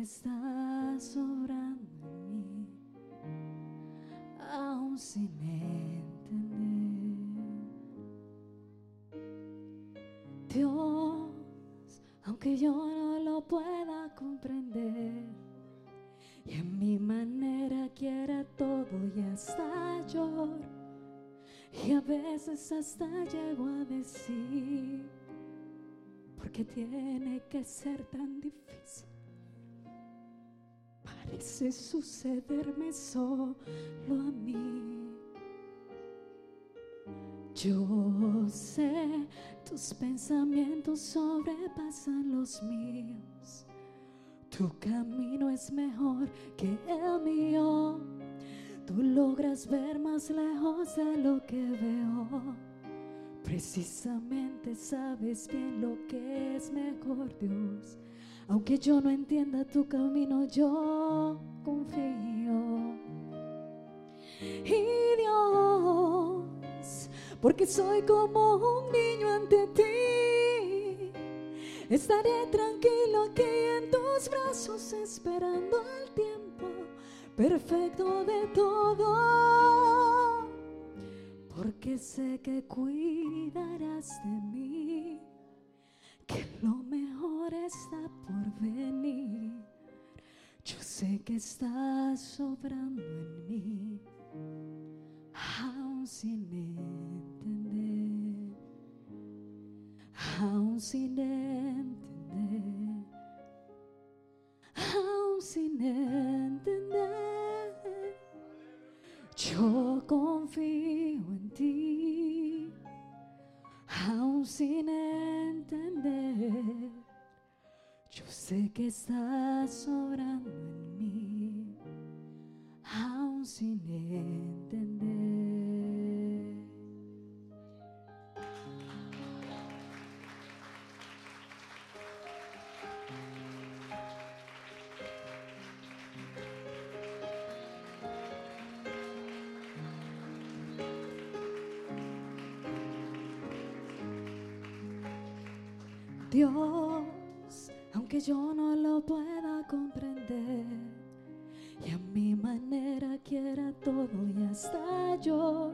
Estás sobrando en mí, aún sin entender. Dios, aunque yo no lo pueda comprender, y en mi manera quiera todo y hasta lloro, y a veces hasta llego a decir, porque tiene que ser tan difícil. Parece sucederme solo a mí. Yo sé, tus pensamientos sobrepasan los míos. Tu camino es mejor que el mío. Tú logras ver más lejos de lo que veo. Precisamente sabes bien lo que es mejor, Dios. Aunque yo no entienda tu camino, yo confío. Y Dios, porque soy como un niño ante ti, estaré tranquilo aquí en tus brazos esperando el tiempo perfecto de todo. Porque sé que cuidarás de mí está por venir. Yo sé que estás sobrando en mí, aún sin entender, aún sin entender, aún sin entender. Yo confío en ti aún sin entender. Yo sé que estás sobrando en mí, aún sin entender. Dios, yo no lo pueda comprender, y a mi manera quiera todo y hasta yo,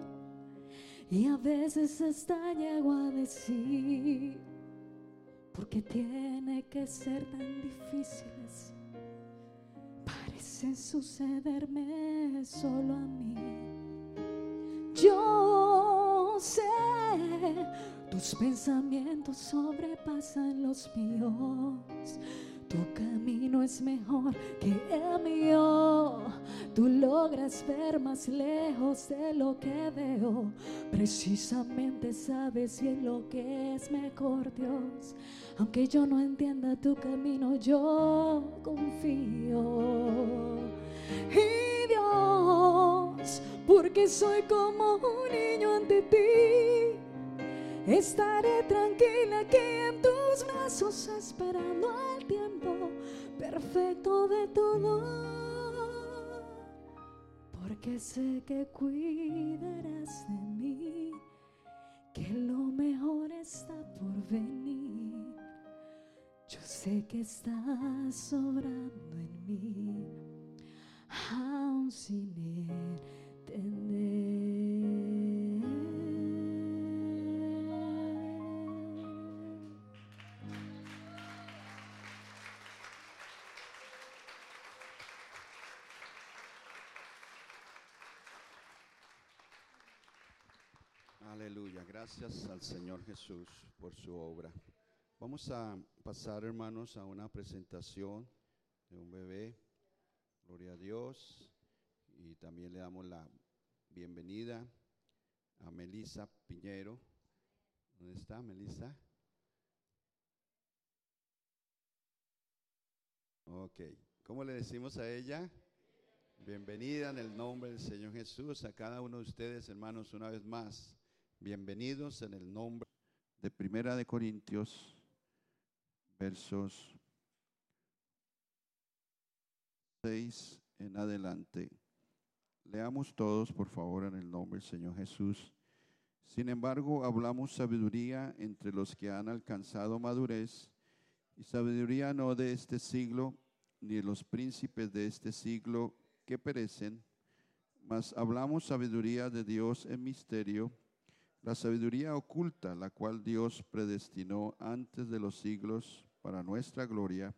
y a veces hasta llego a decir, porque tiene que ser tan difíciles, parece sucederme solo a mí. Yo tus pensamientos sobrepasan los míos. Tu camino es mejor que el mío. Tú logras ver más lejos de lo que veo. Precisamente sabes bien lo que es mejor, Dios. Aunque yo no entienda tu camino, yo confío. Y Dios, porque soy como un niño ante ti. Estaré tranquila aquí en tus brazos esperando el tiempo perfecto de todo. Porque sé que cuidarás de mí, que lo mejor está por venir. Yo sé que estás sobrando en mí, aún sin entender. Aleluya, gracias al Señor Jesús por su obra. Vamos a pasar, hermanos, a una presentación de un bebé. Gloria a Dios. Y también le damos la bienvenida a Melissa Piñero. ¿Dónde está Melissa? Ok. ¿Cómo le decimos a ella? Bienvenida en el nombre del Señor Jesús. A cada uno de ustedes, hermanos, una vez más. Bienvenidos en el nombre de Primera de Corintios, versos 6 en adelante. Leamos todos, por favor, en el nombre del Señor Jesús. Sin embargo, hablamos sabiduría entre los que han alcanzado madurez, y sabiduría no de este siglo, ni de los príncipes de este siglo que perecen, mas hablamos sabiduría de Dios en misterio, la sabiduría oculta, la cual Dios predestinó antes de los siglos para nuestra gloria,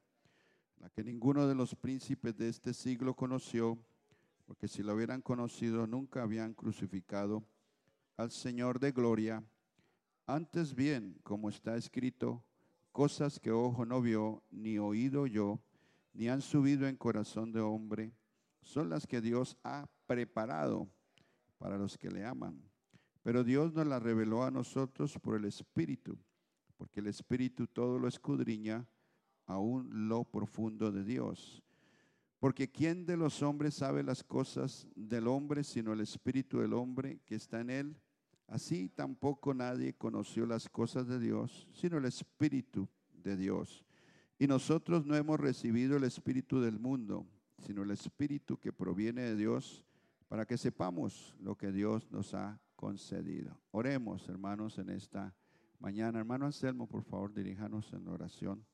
la que ninguno de los príncipes de este siglo conoció, porque si la hubieran conocido nunca habían crucificado al Señor de gloria. Antes bien, como está escrito, cosas que ojo no vio, ni oído yo, ni han subido en corazón de hombre, son las que Dios ha preparado para los que le aman. Pero Dios nos las reveló a nosotros por el Espíritu, porque el Espíritu todo lo escudriña, aún lo profundo de Dios. Porque ¿quién de los hombres sabe las cosas del hombre sino el Espíritu del hombre que está en él? Así tampoco nadie conoció las cosas de Dios sino el Espíritu de Dios. Y nosotros no hemos recibido el Espíritu del mundo, sino el Espíritu que proviene de Dios, para que sepamos lo que Dios nos ha concedido. Oremos, hermanos, en esta mañana. Hermano Anselmo, por favor, diríjanos en oración.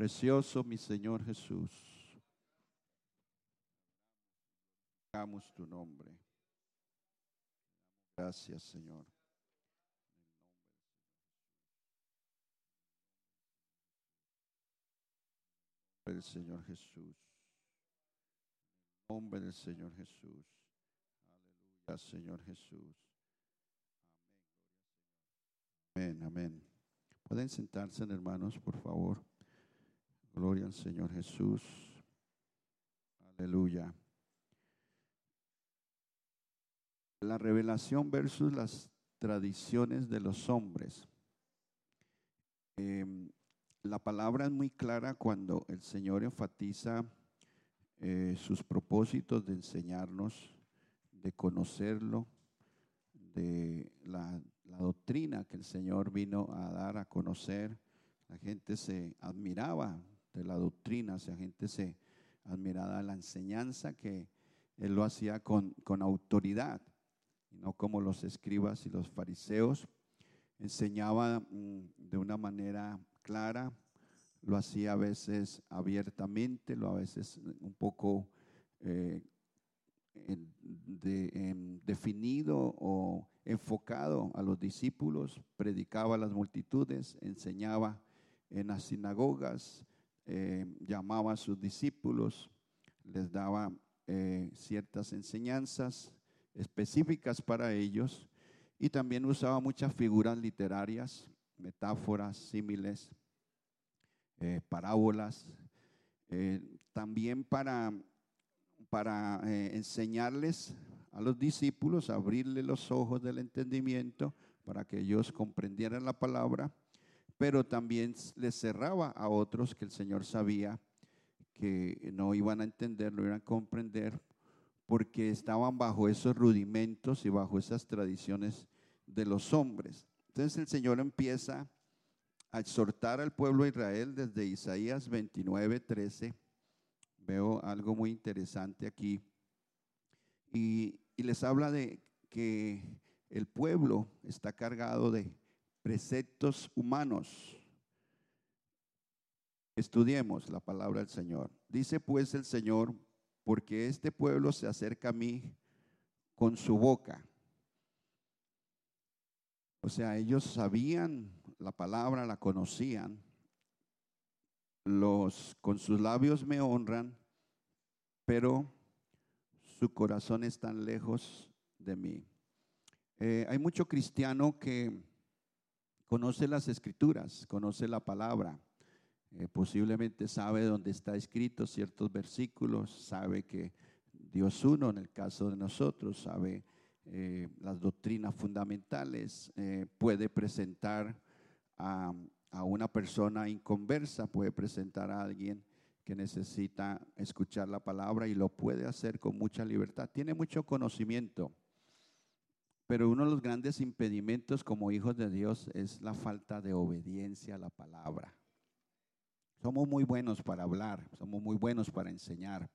Precioso mi Señor Jesús, hagamos tu nombre. Gracias, Señor. del Señor Jesús. Nombre del Señor Jesús. Aleluya, Señor Jesús. Amén, amén. Pueden sentarse, hermanos, por favor. Gloria al Señor Jesús. Aleluya. La revelación versus las tradiciones de los hombres. Eh, la palabra es muy clara cuando el Señor enfatiza eh, sus propósitos de enseñarnos, de conocerlo, de la, doctrina que el Señor vino a dar a conocer. La gente se admiraba de la doctrina, la gente se admiraba de la enseñanza que Él lo hacía con, con autoridad, no como los escribas y los fariseos. Enseñaba mm, de una manera clara, lo hacía a veces abiertamente, lo a veces un poco eh, definido o enfocado a los discípulos, predicaba a las multitudes, enseñaba en las sinagogas, eh, llamaba a sus discípulos, les daba eh, ciertas enseñanzas específicas para ellos y también usaba muchas figuras literarias metáforas, símiles, eh, parábolas, también para, para enseñarles a los discípulos, abrirle los ojos del entendimiento para que ellos comprendieran la palabra, pero también les cerraba a otros que el Señor sabía que no iban a entender, no iban a comprender, porque estaban bajo esos rudimentos y bajo esas tradiciones de los hombres. Entonces el Señor empieza a exhortar al pueblo de Israel desde Isaías 29, 13. Veo algo muy interesante aquí. Y, y les habla de que el pueblo está cargado de preceptos humanos. Estudiemos la palabra del Señor. Dice pues el Señor, porque este pueblo se acerca a mí con su boca o sea, ellos sabían la palabra, la conocían. Los con sus labios me honran, pero su corazón es tan lejos de mí. Eh, hay mucho cristiano que conoce las escrituras, conoce la palabra, eh, posiblemente sabe dónde está escrito ciertos versículos, sabe que Dios uno en el caso de nosotros, sabe eh, las doctrinas fundamentales, eh, puede presentar a, una persona inconversa, puede presentar a alguien que necesita escuchar la palabra y lo puede hacer con mucha libertad. Tiene mucho conocimiento, pero uno de los grandes impedimentos como hijos de Dios es la falta de obediencia a la palabra. Somos muy buenos para hablar, somos muy buenos para enseñar,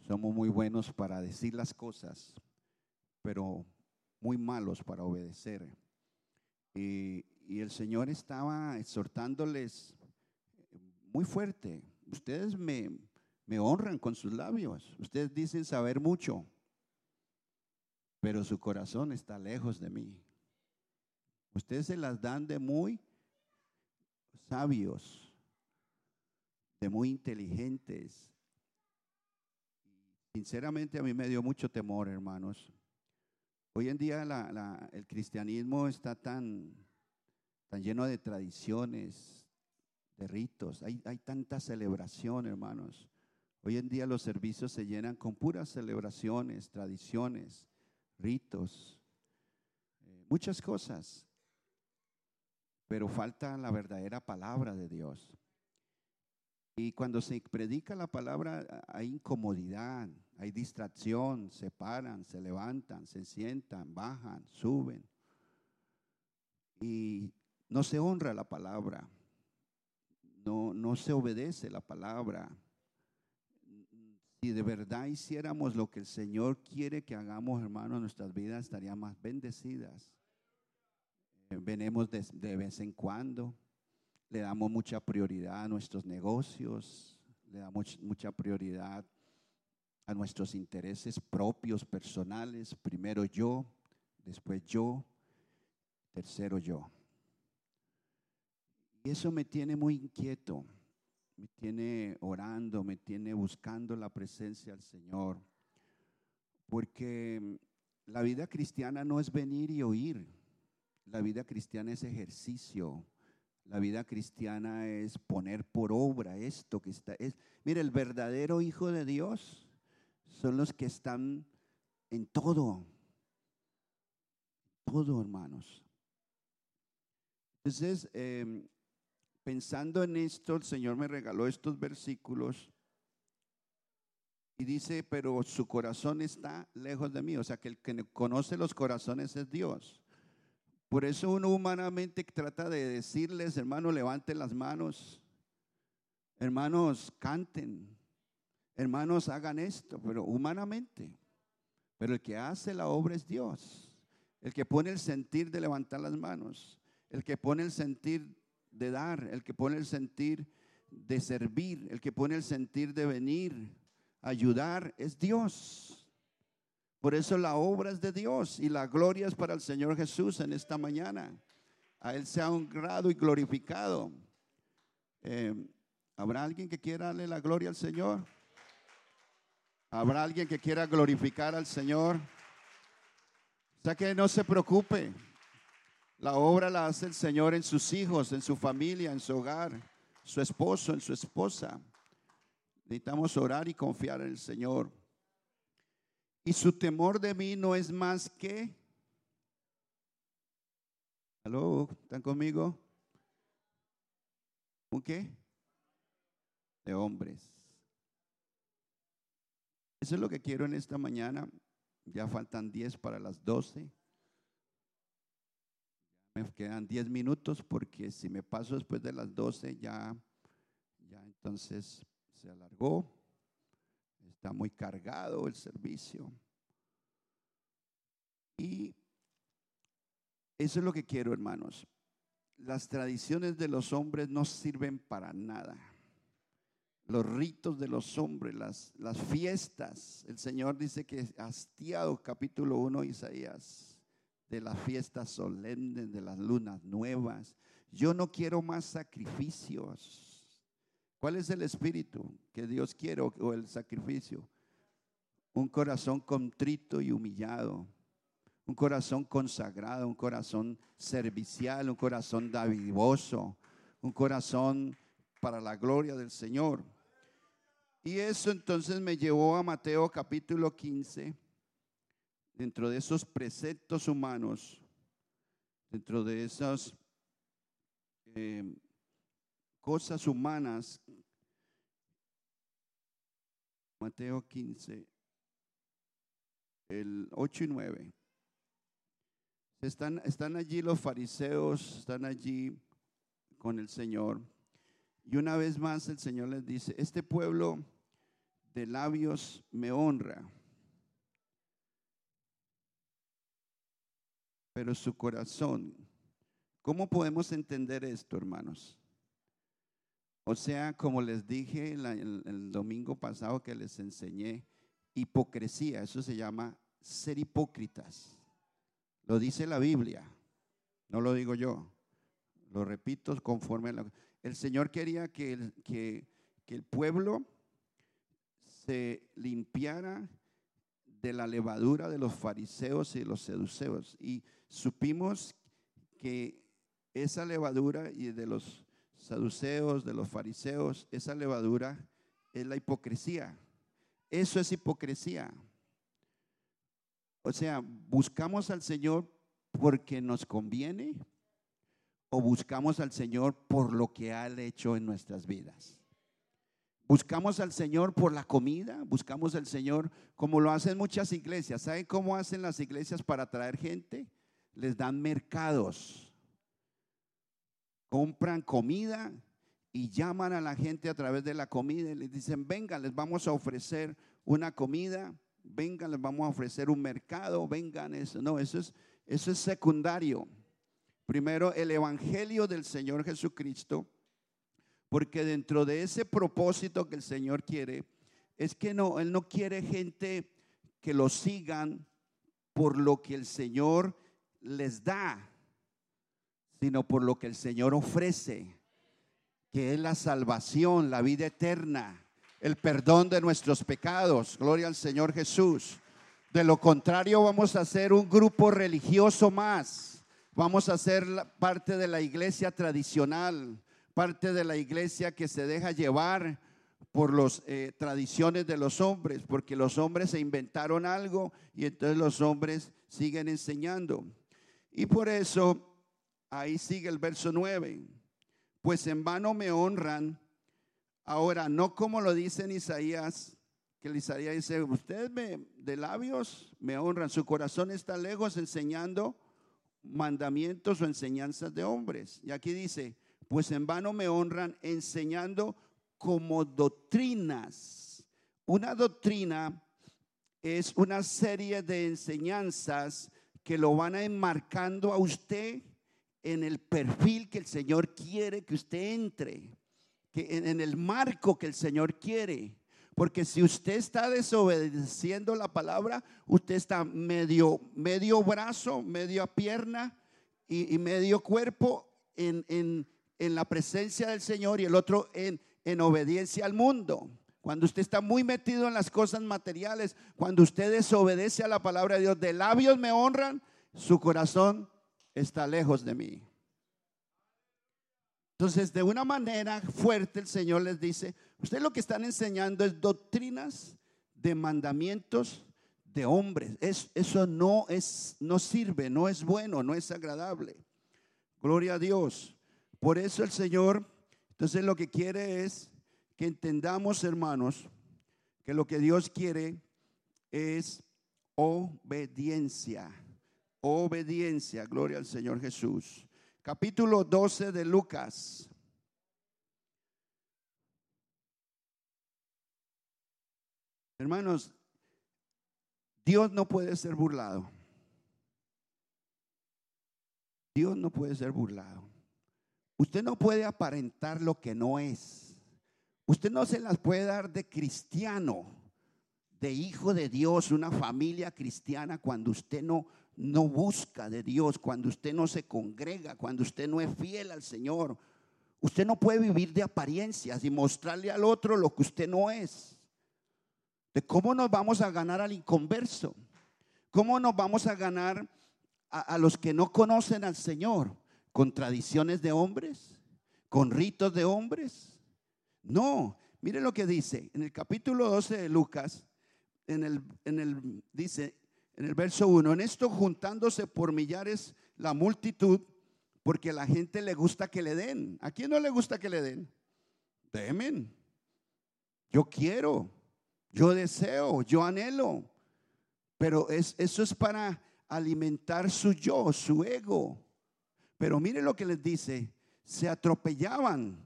somos muy buenos para decir las cosas, pero muy malos para obedecer. Y, el Señor estaba exhortándoles muy fuerte ustedes me, me honran con sus labios, ustedes dicen saber mucho, pero su corazón está lejos de mí. Ustedes se las dan de muy sabios, de muy inteligentes. Sinceramente a mí me dio mucho temor, hermanos. Hoy en día el cristianismo está tan, tan lleno de tradiciones, de ritos. Hay, hay tanta celebración, hermanos. Hoy en día los servicios se llenan con puras celebraciones, tradiciones, ritos, eh, muchas cosas. Pero falta la verdadera palabra de Dios. Y cuando se predica la palabra hay incomodidad, hay distracción, se paran, se levantan, se sientan, bajan, suben. Y no se honra la palabra, no, no se obedece la palabra. Si de verdad hiciéramos lo que el Señor quiere que hagamos, hermanos, nuestras vidas estarían más bendecidas. Eh, venemos de, de vez en cuando, le damos mucha prioridad a nuestros negocios, le damos mucha prioridad a nuestros intereses propios, personales. Primero yo, después yo, tercero yo. Y eso me tiene muy inquieto, me tiene orando, me tiene buscando la presencia del Señor. Porque la vida cristiana no es venir y oír, la vida cristiana es ejercicio. La vida cristiana es poner por obra esto que está. Es, mire, el verdadero Hijo de Dios son los que están en todo. Todo, hermanos. Entonces, em, pensando en esto, el Señor me regaló estos versículos y dice, pero su corazón está lejos de mí. O sea, que el que conoce los corazones es Dios. Por eso uno humanamente trata de decirles, hermanos, levanten las manos, hermanos, canten, hermanos, hagan esto, pero humanamente. Pero el que hace la obra es Dios, el que pone el sentir de levantar las manos, el que pone el sentir de dar, el que pone el sentir de servir, el que pone el sentir de venir, ayudar, es Dios. Por eso la obra es de Dios y la gloria es para el Señor Jesús en esta mañana. A Él sea honrado y glorificado. Eh, ¿Habrá alguien que quiera darle la gloria al Señor? ¿Habrá alguien que quiera glorificar al Señor? O sea que no se preocupe. La obra la hace el Señor en sus hijos, en su familia, en su hogar, su esposo, en su esposa. Necesitamos orar y confiar en el Señor. Y su temor de mí no es más que... ¿Aló? ¿Están conmigo? ¿Un qué? De hombres. Eso es lo que quiero en esta mañana. Ya faltan 10 para las 12. Me quedan 10 minutos porque si me paso después de las 12 ya, ya entonces se alargó. Está muy cargado el servicio. Y eso es lo que quiero, hermanos. Las tradiciones de los hombres no sirven para nada. Los ritos de los hombres, las, las fiestas. El Señor dice que hastiado, capítulo 1, Isaías, de las fiestas solemnes, de las lunas nuevas. Yo no quiero más sacrificios. ¿Cuál es el espíritu que Dios quiere o el sacrificio? Un corazón contrito y humillado. Un corazón consagrado, un corazón servicial, un corazón davidoso, un corazón para la gloria del Señor. Y eso entonces me llevó a Mateo capítulo 15, dentro de esos preceptos humanos, dentro de esas eh, cosas humanas Mateo 15, el 8 y 9. Están, están allí los fariseos, están allí con el Señor. Y una vez más el Señor les dice, este pueblo de labios me honra, pero su corazón, ¿cómo podemos entender esto, hermanos? O sea, como les dije el, domingo pasado que les enseñé, hipocresía, eso se llama ser hipócritas. Lo dice la Biblia, no lo digo yo. Lo repito conforme a. El Señor quería que el pueblo se limpiara de la levadura de los fariseos y los seduceos. Y supimos que esa levadura y de los saduceos, de los fariseos, esa levadura es la hipocresía. Eso es hipocresía. O sea, buscamos al Señor porque nos conviene o buscamos al Señor por lo que ha hecho en nuestras vidas. Buscamos al Señor por la comida, buscamos al Señor como lo hacen muchas iglesias. ¿Saben cómo hacen las iglesias para atraer gente? Les dan mercados. Compran comida y llaman a la gente a través de la comida y les dicen, vengan, les vamos a ofrecer una comida, vengan, les vamos a ofrecer un mercado, vengan, eso. No, eso es, eso es secundario. Primero, el Evangelio del Señor Jesucristo, porque dentro de ese propósito que el Señor quiere, es que no, Él no quiere gente que lo sigan por lo que el Señor les da, sino por lo que el Señor ofrece, que es la salvación, la vida eterna, el perdón de nuestros pecados. Gloria al Señor Jesús. De lo contrario, vamos a ser un grupo religioso más. Vamos a ser parte de la iglesia tradicional, parte de la iglesia que se deja llevar por las tradiciones de los hombres, porque los hombres se inventaron algo y entonces los hombres siguen enseñando. Y por eso, ahí sigue el verso 9, pues en vano me honran, ahora no como lo dice en Isaías, que Isaías dice, ustedes me, de labios me honran, su corazón está lejos enseñando mandamientos o enseñanzas de hombres. Y aquí dice, pues en vano me honran enseñando como doctrinas. Una doctrina es una serie de enseñanzas que lo van a enmarcando a usted en el perfil que el Señor quiere que usted entre, que en, el marco que el Señor quiere. Porque si usted está desobedeciendo la palabra, usted está medio, medio brazo, media pierna y, medio cuerpo en- en la presencia del Señor y el otro en, en obediencia al mundo. Cuando usted está muy metido en las cosas materiales, cuando usted desobedece a la palabra de Dios, de labios me honran, su corazón está lejos de mí. Entonces, de una manera fuerte, el Señor les dice, ustedes lo que están enseñando es doctrinas de mandamientos de hombres. Es- eso no es, no sirve, no es bueno, no es agradable. Gloria a Dios. Por eso el Señor, entonces lo que quiere es que entendamos, hermanos, que lo que Dios quiere es obediencia. Obediencia, gloria al Señor Jesús. Capítulo 12 de Lucas. Hermanos, Dios no puede ser burlado. Dios no puede ser burlado. Usted no puede aparentar lo que no es. Usted no se las puede dar de cristiano, de hijo de Dios, una familia cristiana, cuando usted no, no busca de Dios, cuando usted no se congrega, cuando usted no es fiel al Señor. Usted no puede vivir de apariencias y mostrarle al otro lo que usted no es. De cómo nos vamos a ganar al inconverso. ¿Cómo nos vamos a ganar a, a los que no conocen al Señor? ¿Con tradiciones de hombres? ¿Con ritos de hombres? No, mire lo que dice en el capítulo 12 de Lucas, en el, en el, dice en el verso 1, en esto juntándose por millares la multitud, porque a la gente le gusta que le den. ¿A quién no le gusta que le den? Demen. Yo quiero, yo deseo, yo anhelo. Pero es, eso es para alimentar su yo, su ego. Pero mire lo que les dice, se atropellaban.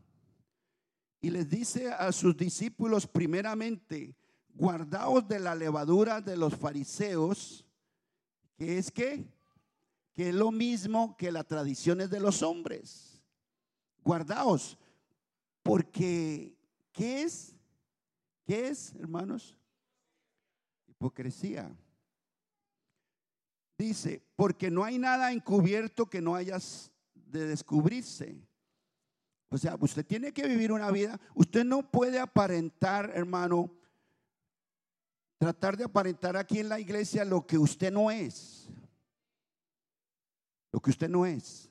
Y les dice a sus discípulos primeramente, guardaos de la levadura de los fariseos, que es que, que es lo mismo que las tradiciones de los hombres. Guardaos, porque, ¿qué es? ¿Qué es, hermanos? Hipocresía. Dice, porque no hay nada encubierto que no hayas de descubrirse. O sea, usted tiene que vivir una vida, usted no puede aparentar, hermano, tratar de aparentar aquí en la iglesia lo que usted no es. Lo que usted no es.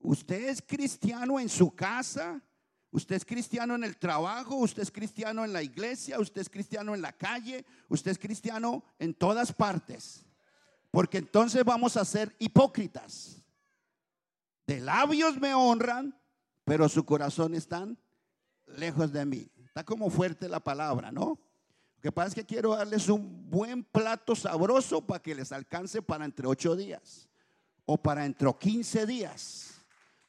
Usted es cristiano en su casa, usted es cristiano en el trabajo, usted es cristiano en la iglesia, usted es cristiano en la calle, usted es cristiano en todas partes. Porque entonces vamos a ser hipócritas. De labios me honran, pero su corazón están lejos de mí. Está como fuerte la palabra, ¿no? Lo que pasa es que quiero darles un buen plato sabroso para que les alcance para entre ocho días, o para entre 15 días,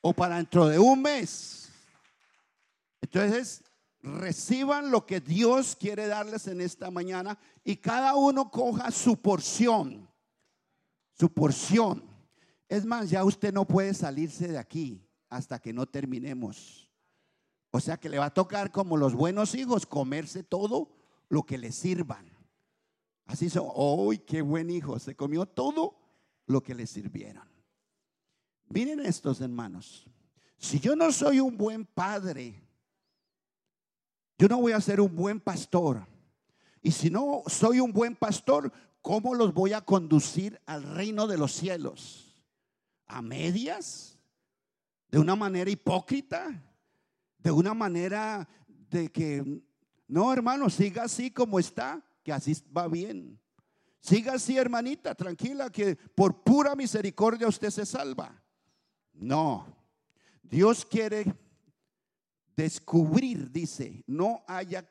o para dentro de un mes. Entonces, reciban lo que Dios quiere darles en esta mañana y cada uno coja su porción su porción. Es más, ya usted no puede salirse de aquí hasta que no terminemos. O sea que le va a tocar como los buenos hijos comerse todo lo que le sirvan. Así son, ¡ay, qué buen hijo! Se comió todo lo que le sirvieron. Miren estos hermanos. Si yo no soy un buen padre, yo no voy a ser un buen pastor. Y si no soy un buen pastor, ¿cómo los voy a conducir al reino de los cielos? ¿A medias? ¿De una manera hipócrita? ¿De una manera de que, no hermano, siga así como está, que así va bien? Siga así, hermanita, tranquila, que por pura misericordia usted se salva. No, Dios quiere descubrir, dice, no haya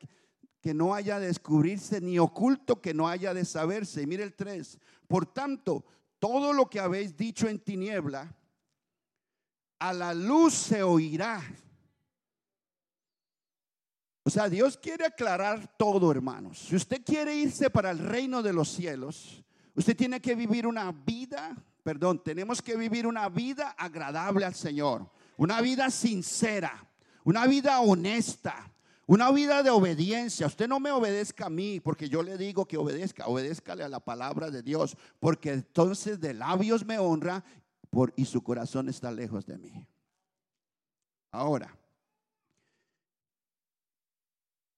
que no haya de descubrirse, ni oculto que no haya de saberse. mire el 3. Por tanto, todo lo que habéis dicho en tiniebla, a la luz se oirá. O sea, Dios quiere aclarar todo, hermanos. Si usted quiere irse para el reino de los cielos, usted tiene que vivir una vida, perdón, tenemos que vivir una vida agradable al Señor, una vida sincera, una vida honesta, una vida de obediencia. Usted no me obedezca a mí porque yo le digo que obedezca. Obedézcale a la palabra de Dios porque entonces de labios me honra y su corazón está lejos de mí. Ahora,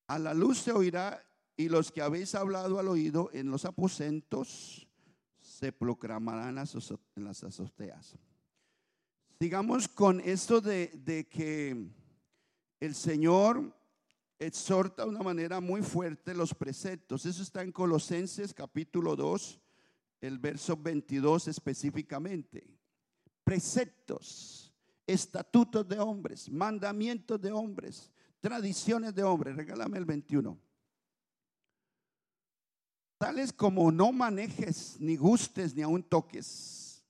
a la luz se oirá y los que habéis hablado al oído en los aposentos se proclamarán en las azoteas. Sigamos con esto de, de que el Señor exhorta de una manera muy fuerte los preceptos. Eso está en Colosenses capítulo 2, el verso 22 específicamente. Preceptos, estatutos de hombres, mandamientos de hombres, tradiciones de hombres. Regálame el 21. Tales como no manejes, ni gustes, ni aun toques,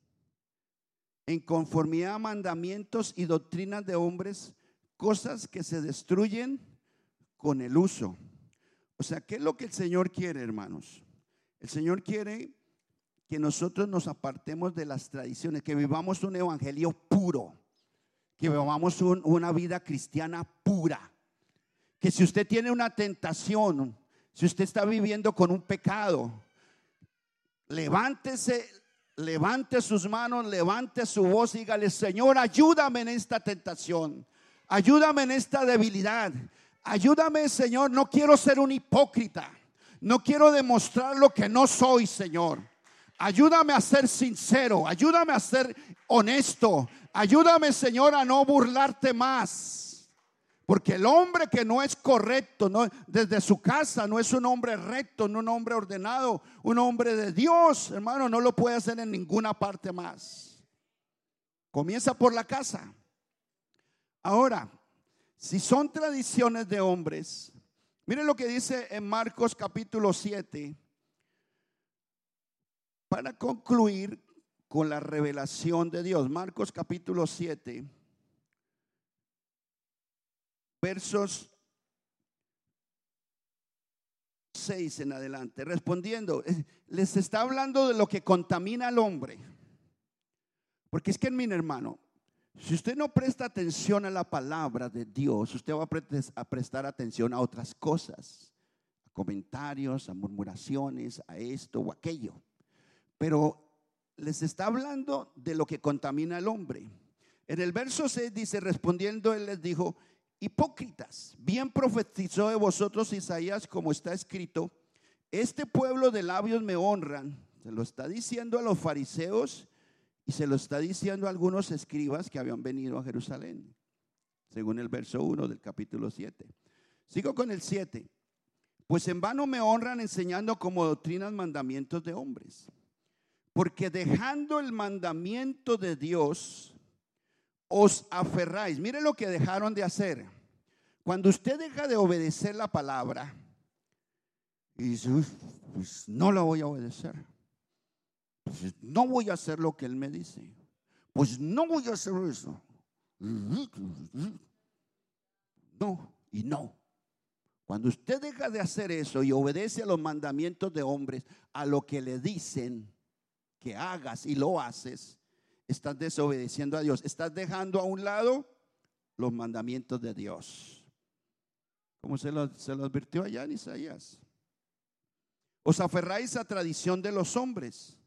en conformidad a mandamientos y doctrinas de hombres, cosas que se destruyen con el uso. O sea, ¿qué es lo que el Señor quiere, hermanos? El Señor quiere que nosotros nos apartemos de las tradiciones, que vivamos un evangelio puro, que vivamos una vida cristiana pura. Que si usted tiene una tentación, si usted está viviendo con un pecado, levántese, levante sus manos, levante su voz y dígale, Señor, ayúdame en esta tentación, ayúdame en esta debilidad. Ayúdame, Señor, no quiero ser un hipócrita. No quiero demostrar lo que no soy, Señor. Ayúdame a ser sincero, ayúdame a ser honesto. Ayúdame, Señor, a no burlarte más. Porque el hombre que no es correcto, no, desde su casa, no es un hombre recto, no un hombre ordenado, un hombre de Dios, hermano, no lo puede hacer en ninguna parte más. Comienza por la casa. Ahora, si son tradiciones de hombres, miren lo que dice en Marcos capítulo 7, para concluir con la revelación de Dios. Marcos capítulo 7, versos 6 en adelante, respondiendo, eh, les está hablando de lo que contamina al hombre. Porque es que, mi hermano, Si usted no presta atención a la palabra de Dios, usted va a prestar atención a otras cosas, a comentarios, a murmuraciones, a esto o aquello. Pero les está hablando de lo que contamina al hombre. En el verso 6 dice, respondiendo él les dijo, hipócritas, bien profetizó de vosotros Isaías como está escrito, este pueblo de labios me honran, se lo está diciendo a los fariseos y se lo está diciendo a algunos escribas que habían venido a Jerusalén, según el verso 1 del capítulo 7. Sigo con el 7. Pues en vano me honran enseñando como doctrinas mandamientos de hombres. Porque dejando el mandamiento de Dios, os aferráis. Mire lo que dejaron de hacer. Cuando usted deja de obedecer la palabra y dice, pues no la voy a obedecer. Pues no voy a hacer lo que él me dice. Pues no voy a hacer eso. No, y no. Cuando usted deja de hacer eso y obedece a los mandamientos de hombres, a lo que le dicen que hagas y lo haces, estás desobedeciendo a Dios. Estás dejando a un lado los mandamientos de Dios. Como se lo, se lo advirtió allá en Isaías. Os aferráis a tradición de los hombres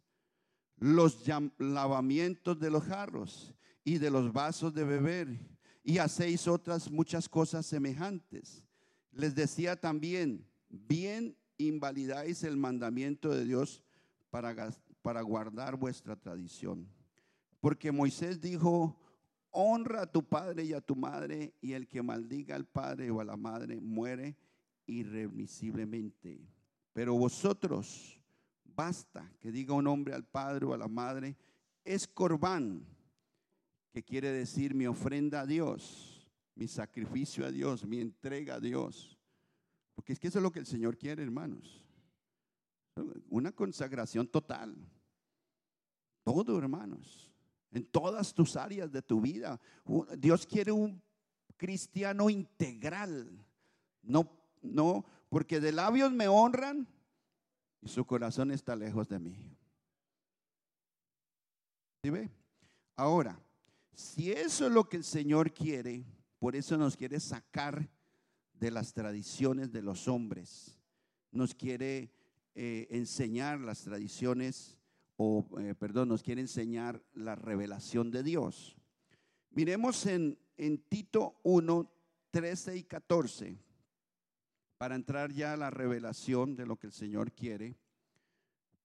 los lavamientos de los jarros y de los vasos de beber y hacéis otras muchas cosas semejantes. Les decía también, bien invalidáis el mandamiento de Dios para, para guardar vuestra tradición. Porque Moisés dijo, honra a tu padre y a tu madre, y el que maldiga al padre o a la madre muere irremisiblemente. Pero vosotros basta que diga un hombre al padre o a la madre, es corbán, que quiere decir mi ofrenda a Dios, mi sacrificio a Dios, mi entrega a Dios. Porque es que eso es lo que el Señor quiere, hermanos. Una consagración total. Todo, hermanos. En todas tus áreas de tu vida. Dios quiere un cristiano integral. No, no, porque de labios me honran, su corazón está lejos de mí. ¿Sí ve? Ahora, si eso es lo que el Señor quiere, por eso nos quiere sacar de las tradiciones de los hombres, nos quiere eh, enseñar las tradiciones, o eh, perdón, nos quiere enseñar la revelación de Dios. Miremos en, en Tito 1, 13 y 14 para entrar ya a la revelación de lo que el Señor quiere.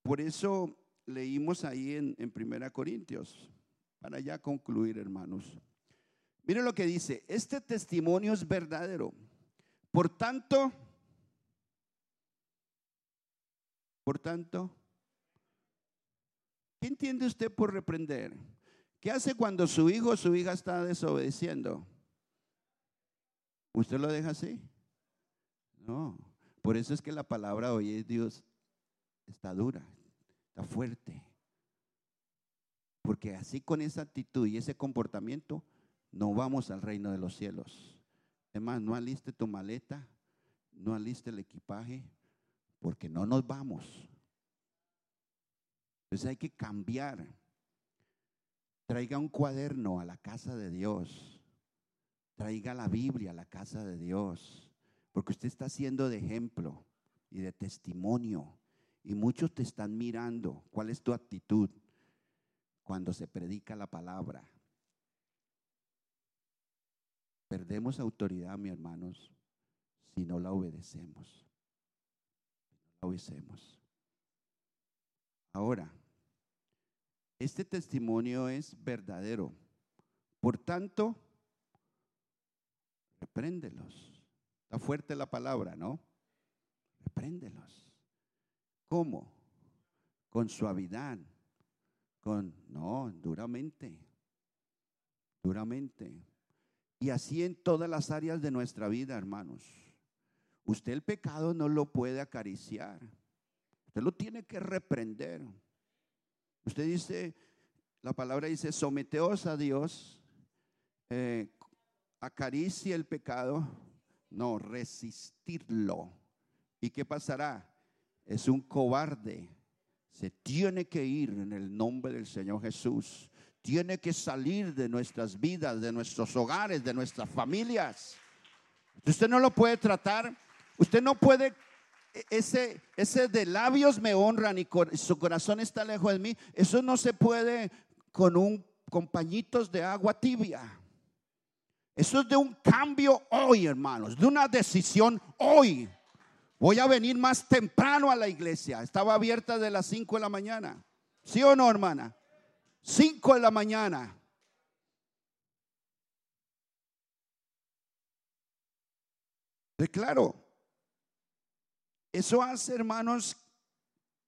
Por eso leímos ahí en, Primera Corintios, para ya concluir, hermanos. Miren lo que dice, este testimonio es verdadero. Por tanto, por tanto, ¿qué entiende usted por reprender? ¿Qué hace cuando su hijo o su hija está desobedeciendo? ¿Usted lo deja así? No, por eso es que la palabra hoy es Dios está dura, está fuerte. Porque así con esa actitud y ese comportamiento no vamos al reino de los cielos. Es más, no aliste tu maleta, no aliste el equipaje, porque no nos vamos. Entonces hay que cambiar. Traiga un cuaderno a la casa de Dios. Traiga la Biblia a la casa de Dios. Porque usted está siendo de ejemplo y de testimonio. Y muchos te están mirando. ¿Cuál es tu actitud cuando se predica la palabra? Perdemos autoridad, mis hermanos, si no la obedecemos. No la obedecemos. Ahora, este testimonio es verdadero. Por tanto, repréndelos. Está fuerte la palabra, ¿no? Repréndelos. ¿Cómo? Con suavidad. Con, no, duramente. Duramente. Y así en todas las áreas de nuestra vida, hermanos. Usted el pecado no lo puede acariciar. Usted lo tiene que reprender. Usted dice, la palabra dice, someteos a Dios, eh, acaricie el pecado no, resistirlo. ¿Y qué pasará? Es un cobarde. Se tiene que ir en el nombre del Señor Jesús. tiene que salir de nuestras vidas, de nuestros hogares, de nuestras familias. Usted no lo puede tratar, usted no puede, e, ese, ese de labios me honran y su corazón está lejos de mí, eso no se puede con un con pañitos de agua tibia. Eso es de un cambio hoy, hermanos, de una decisión hoy. Voy a venir más temprano a la iglesia. Estaba abierta de las 5 de la mañana. ¿Sí o no, hermana? 5 de la mañana. claro, eso hace, hermanos,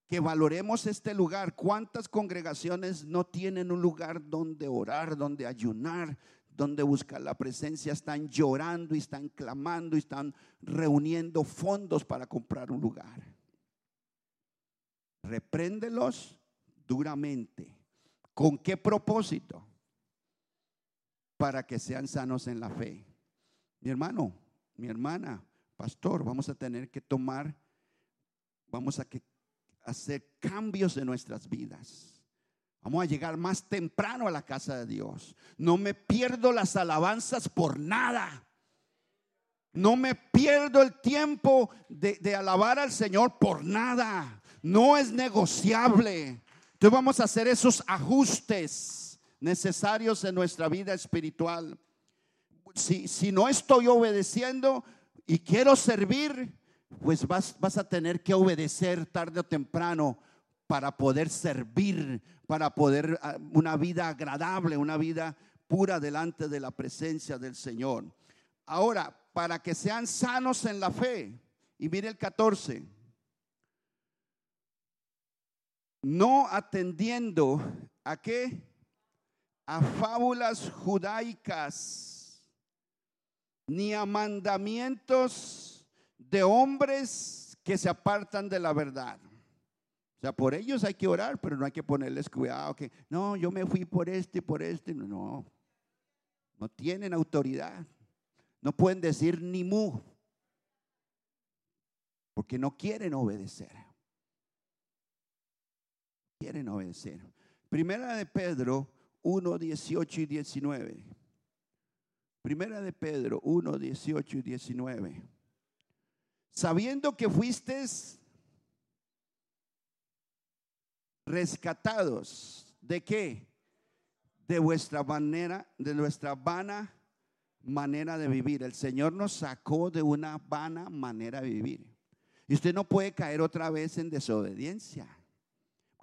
que valoremos este lugar. ¿Cuántas congregaciones no tienen un lugar donde orar, donde ayunar, donde buscar la presencia? Están llorando y están clamando y están reuniendo fondos para comprar un lugar. Repréndelos duramente. ¿Con qué propósito? Para que sean sanos en la fe. Mi hermano, mi hermana, pastor, vamos a tener que tomar, vamos a que hacer cambios en nuestras vidas. Vamos a llegar más temprano a la casa de Dios. No me pierdo las alabanzas por nada. No me pierdo el tiempo de, alabar al Señor por nada. No es negociable. Entonces vamos a hacer esos ajustes necesarios en nuestra vida espiritual. Si, si no estoy obedeciendo y quiero servir, pues vas, vas a tener que obedecer tarde o temprano para poder servir, para poder ah, una vida agradable, una vida pura delante de la presencia del Señor. Ahora, para que sean sanos en la fe, y mire el 14, no atendiendo a qué? A fábulas judaicas, ni a mandamientos de hombres que se apartan de la verdad. O sea, por ellos hay que orar, pero no hay que ponerles cuidado. Que no, yo me fui por este y por este. No, no tienen autoridad. No pueden decir ni mu, porque no quieren obedecer. Quieren obedecer. Primera de Pedro 1, 18 y 19. Primera de Pedro 1, 18 y 19 sabiendo que fuisteis rescatados de qué? De vuestra manera, de nuestra vana manera de vivir. El Señor nos sacó de una vana manera de vivir. Y usted no puede caer otra vez en desobediencia.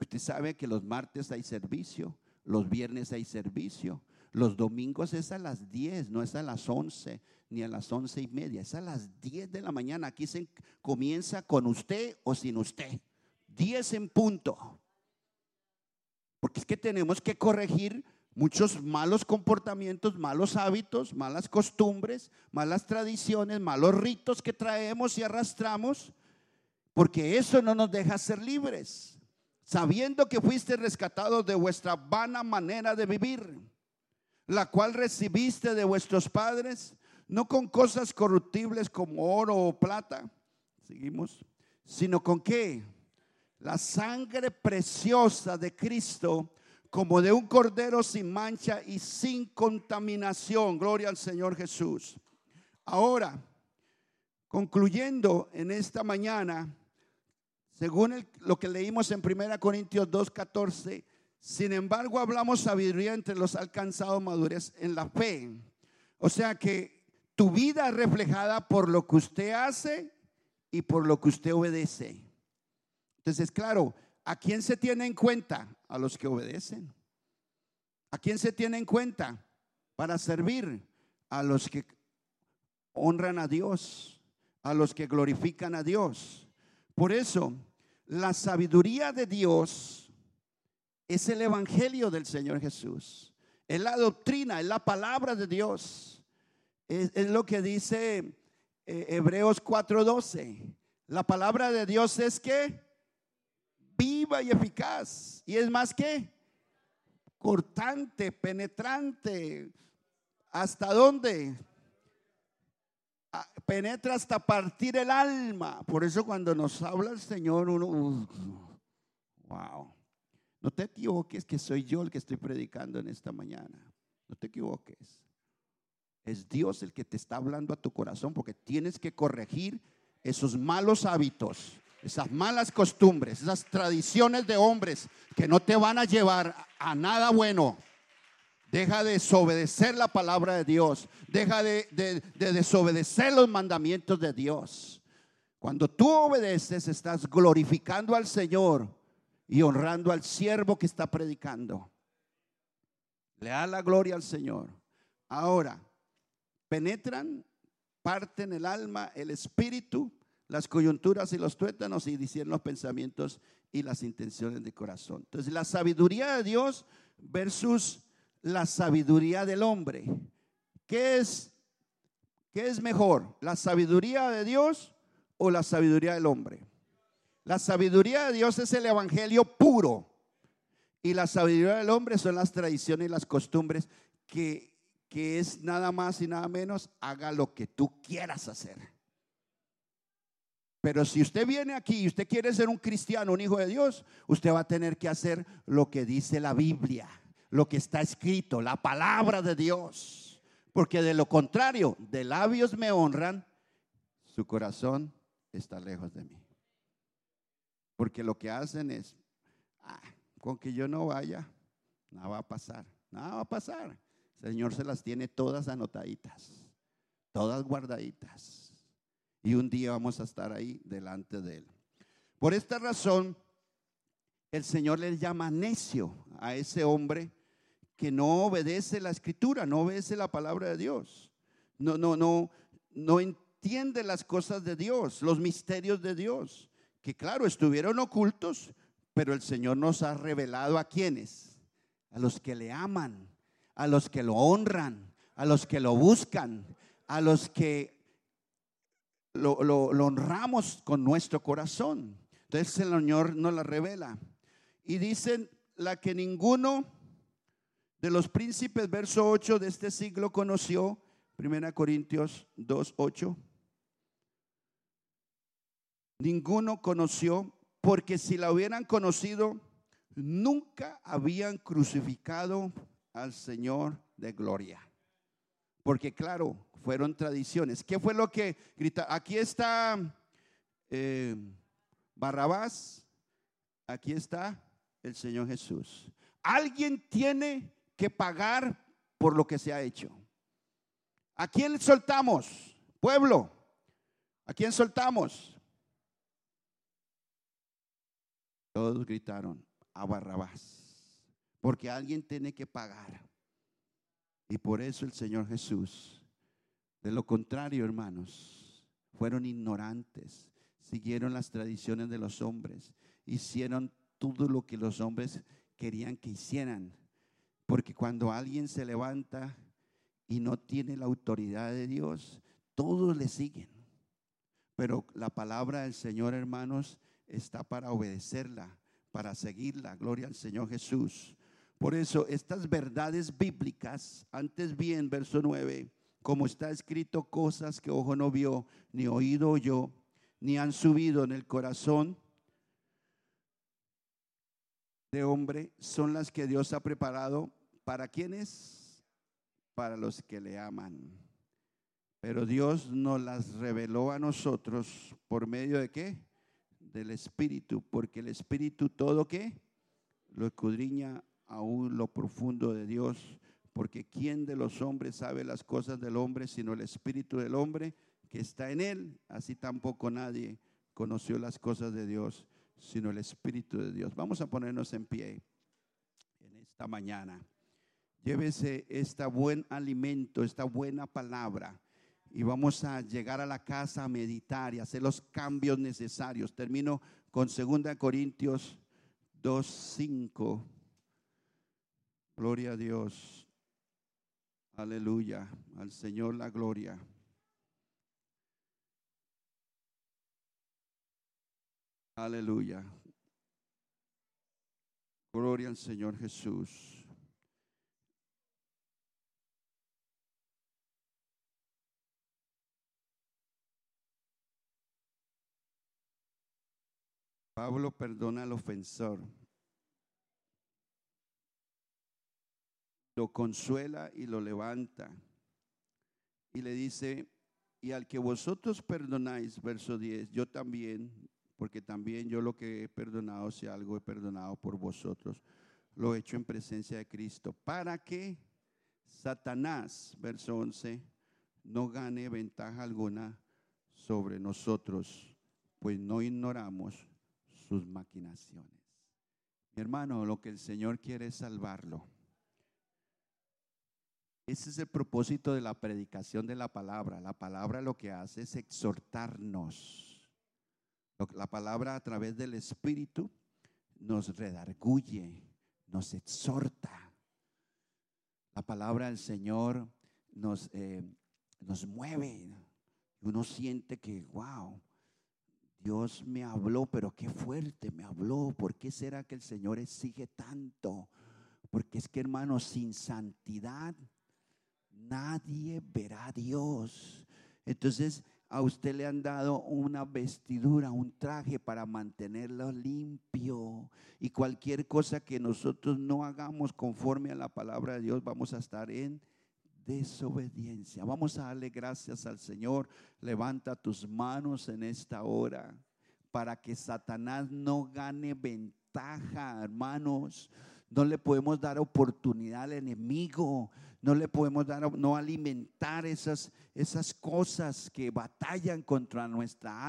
Usted sabe que los martes hay servicio, los viernes hay servicio, los domingos es a las 10, no es a las 11 ni a las once y media, es a las 10 de la mañana. Aquí se comienza con usted o sin usted. 10 en punto. Porque es que tenemos que corregir muchos malos comportamientos, malos hábitos, malas costumbres, malas tradiciones, malos ritos que traemos y arrastramos, porque eso no nos deja ser libres, sabiendo que fuiste rescatados de vuestra vana manera de vivir la cual recibiste de vuestros padres, no con cosas corruptibles como oro o plata, seguimos, sino con qué? La sangre preciosa de Cristo, como de un cordero sin mancha y sin contaminación. Gloria al Señor Jesús. Ahora, concluyendo en esta mañana, según lo que leímos en 1 Corintios 2.14, sin embargo, hablamos sabiduría entre los alcanzados madurez en la fe. O sea que tu vida es reflejada por lo que usted hace y por lo que usted obedece. Entonces, claro, ¿a quién se tiene en cuenta? A los que obedecen. ¿A quién se tiene en cuenta para servir? A los que honran a Dios, a los que glorifican a Dios. Por eso, la sabiduría de Dios es el Evangelio del Señor Jesús. Es la doctrina, es la palabra de Dios. Es, lo que dice eh, Hebreos 4:12. La palabra de Dios es que viva y eficaz. Y es más que cortante, penetrante. ¿Hasta dónde? Ah, penetra hasta partir el alma. Por eso cuando nos habla el Señor, uno, wow. No te equivoques que soy yo el que estoy predicando en esta mañana. No te equivoques. Es Dios el que te está hablando a tu corazón porque tienes que corregir esos malos hábitos, esas malas costumbres, esas tradiciones de hombres que no te van a llevar a nada bueno. Deja de desobedecer la palabra de Dios. Deja de, de, desobedecer los mandamientos de Dios. Cuando tú obedeces, estás glorificando al Señor y honrando al siervo que está predicando. Le da la gloria al Señor. Ahora, penetran, parten el alma, el espíritu, las coyunturas y los tuétanos y dicen los pensamientos y las intenciones de corazón. Entonces, la sabiduría de Dios versus la sabiduría del hombre. ¿Qué es, qué es mejor? ¿La sabiduría de Dios o la sabiduría del hombre? La sabiduría de Dios es el evangelio puro. Y la sabiduría del hombre son las tradiciones y las costumbres que, que es nada más y nada menos, haga lo que tú quieras hacer. Pero si usted viene aquí y usted quiere ser un cristiano, un hijo de Dios, usted va a tener que hacer lo que dice la Biblia lo que está escrito, la palabra de Dios. Porque de lo contrario, de labios me honran, su corazón está lejos de mí. Porque lo que hacen es, ah, con que yo no vaya, nada va a pasar, nada va a pasar. Señor se las tiene todas anotaditas, todas guardaditas. Y un día vamos a estar ahí delante de Él. Por esta razón, el Señor le llama necio a ese hombre que no obedece la escritura, no obedece la palabra de Dios. No, no, no, no entiende las cosas de Dios, los misterios de Dios, que claro, estuvieron ocultos, pero el Señor nos ha revelado a quienes, a los que le aman, a los que lo honran, a los que lo buscan, a los que lo, honramos con nuestro corazón. Entonces el Señor nos la revela. Y dicen la que ninguno de los príncipes, verso 8 de este siglo conoció, 1 Corintios 2, 8. Ninguno conoció, porque si la hubieran conocido, nunca habían crucificado al Señor de gloria. Porque claro, fueron tradiciones. ¿Qué fue lo que grita? Aquí está eh, Barrabás, aquí está el Señor Jesús. Alguien tiene que pagar por lo que se ha hecho. ¿A quién soltamos? Pueblo. ¿A quién soltamos? Todos gritaron a Barrabás, porque alguien tiene que pagar. Y por eso el Señor Jesús, de lo contrario, hermanos, fueron ignorantes, siguieron las tradiciones de los hombres, hicieron todo lo que los hombres querían que hicieran porque cuando alguien se levanta y no tiene la autoridad de Dios, todos le siguen. Pero la palabra del Señor, hermanos, está para obedecerla, para seguirla. Gloria al Señor Jesús. Por eso estas verdades bíblicas, antes bien, verso 9, como está escrito, cosas que ojo no vio, ni oído oyó, ni han subido en el corazón de hombre, son las que Dios ha preparado ¿Para quiénes? Para los que le aman. Pero Dios nos las reveló a nosotros por medio de qué? Del Espíritu, porque el Espíritu todo qué? Lo escudriña aún lo profundo de Dios, porque ¿quién de los hombres sabe las cosas del hombre sino el Espíritu del hombre que está en él? Así tampoco nadie conoció las cosas de Dios sino el Espíritu de Dios. Vamos a ponernos en pie en esta mañana. Llévese este buen alimento, esta buena palabra. Y vamos a llegar a la casa a meditar y hacer los cambios necesarios. Termino con 2 Corintios 2.5. Gloria a Dios. Aleluya. Al Señor la gloria. Aleluya. Gloria al Señor Jesús. Pablo perdona al ofensor. Lo consuela y lo levanta. Y le dice, y al que vosotros perdonáis, verso 10, yo también, porque también yo lo que he perdonado, si algo he perdonado por vosotros, lo he hecho en presencia de Cristo, para que Satanás, verso 11, no gane ventaja alguna sobre nosotros, pues no ignoramos sus maquinaciones. Mi hermano, lo que el Señor quiere es salvarlo. Ese es el propósito de la predicación de la palabra. La palabra lo que hace es exhortarnos. La palabra a través del Espíritu nos redarguye, nos exhorta. La palabra del Señor nos, eh, nos mueve. Uno siente que, wow, Dios me habló, pero qué fuerte me habló. ¿Por qué será que el Señor exige tanto? Porque es que, hermanos, sin santidad nadie verá a Dios. Entonces, a usted le han dado una vestidura, un traje para mantenerlo limpio. Y cualquier cosa que nosotros no hagamos conforme a la palabra de Dios, vamos a estar en desobediencia. Vamos a darle gracias al Señor. Levanta tus manos en esta hora para que Satanás no gane ventaja, hermanos. No le podemos dar oportunidad al enemigo. No le podemos dar, no alimentar esas, esas cosas que batallan contra nuestra alma.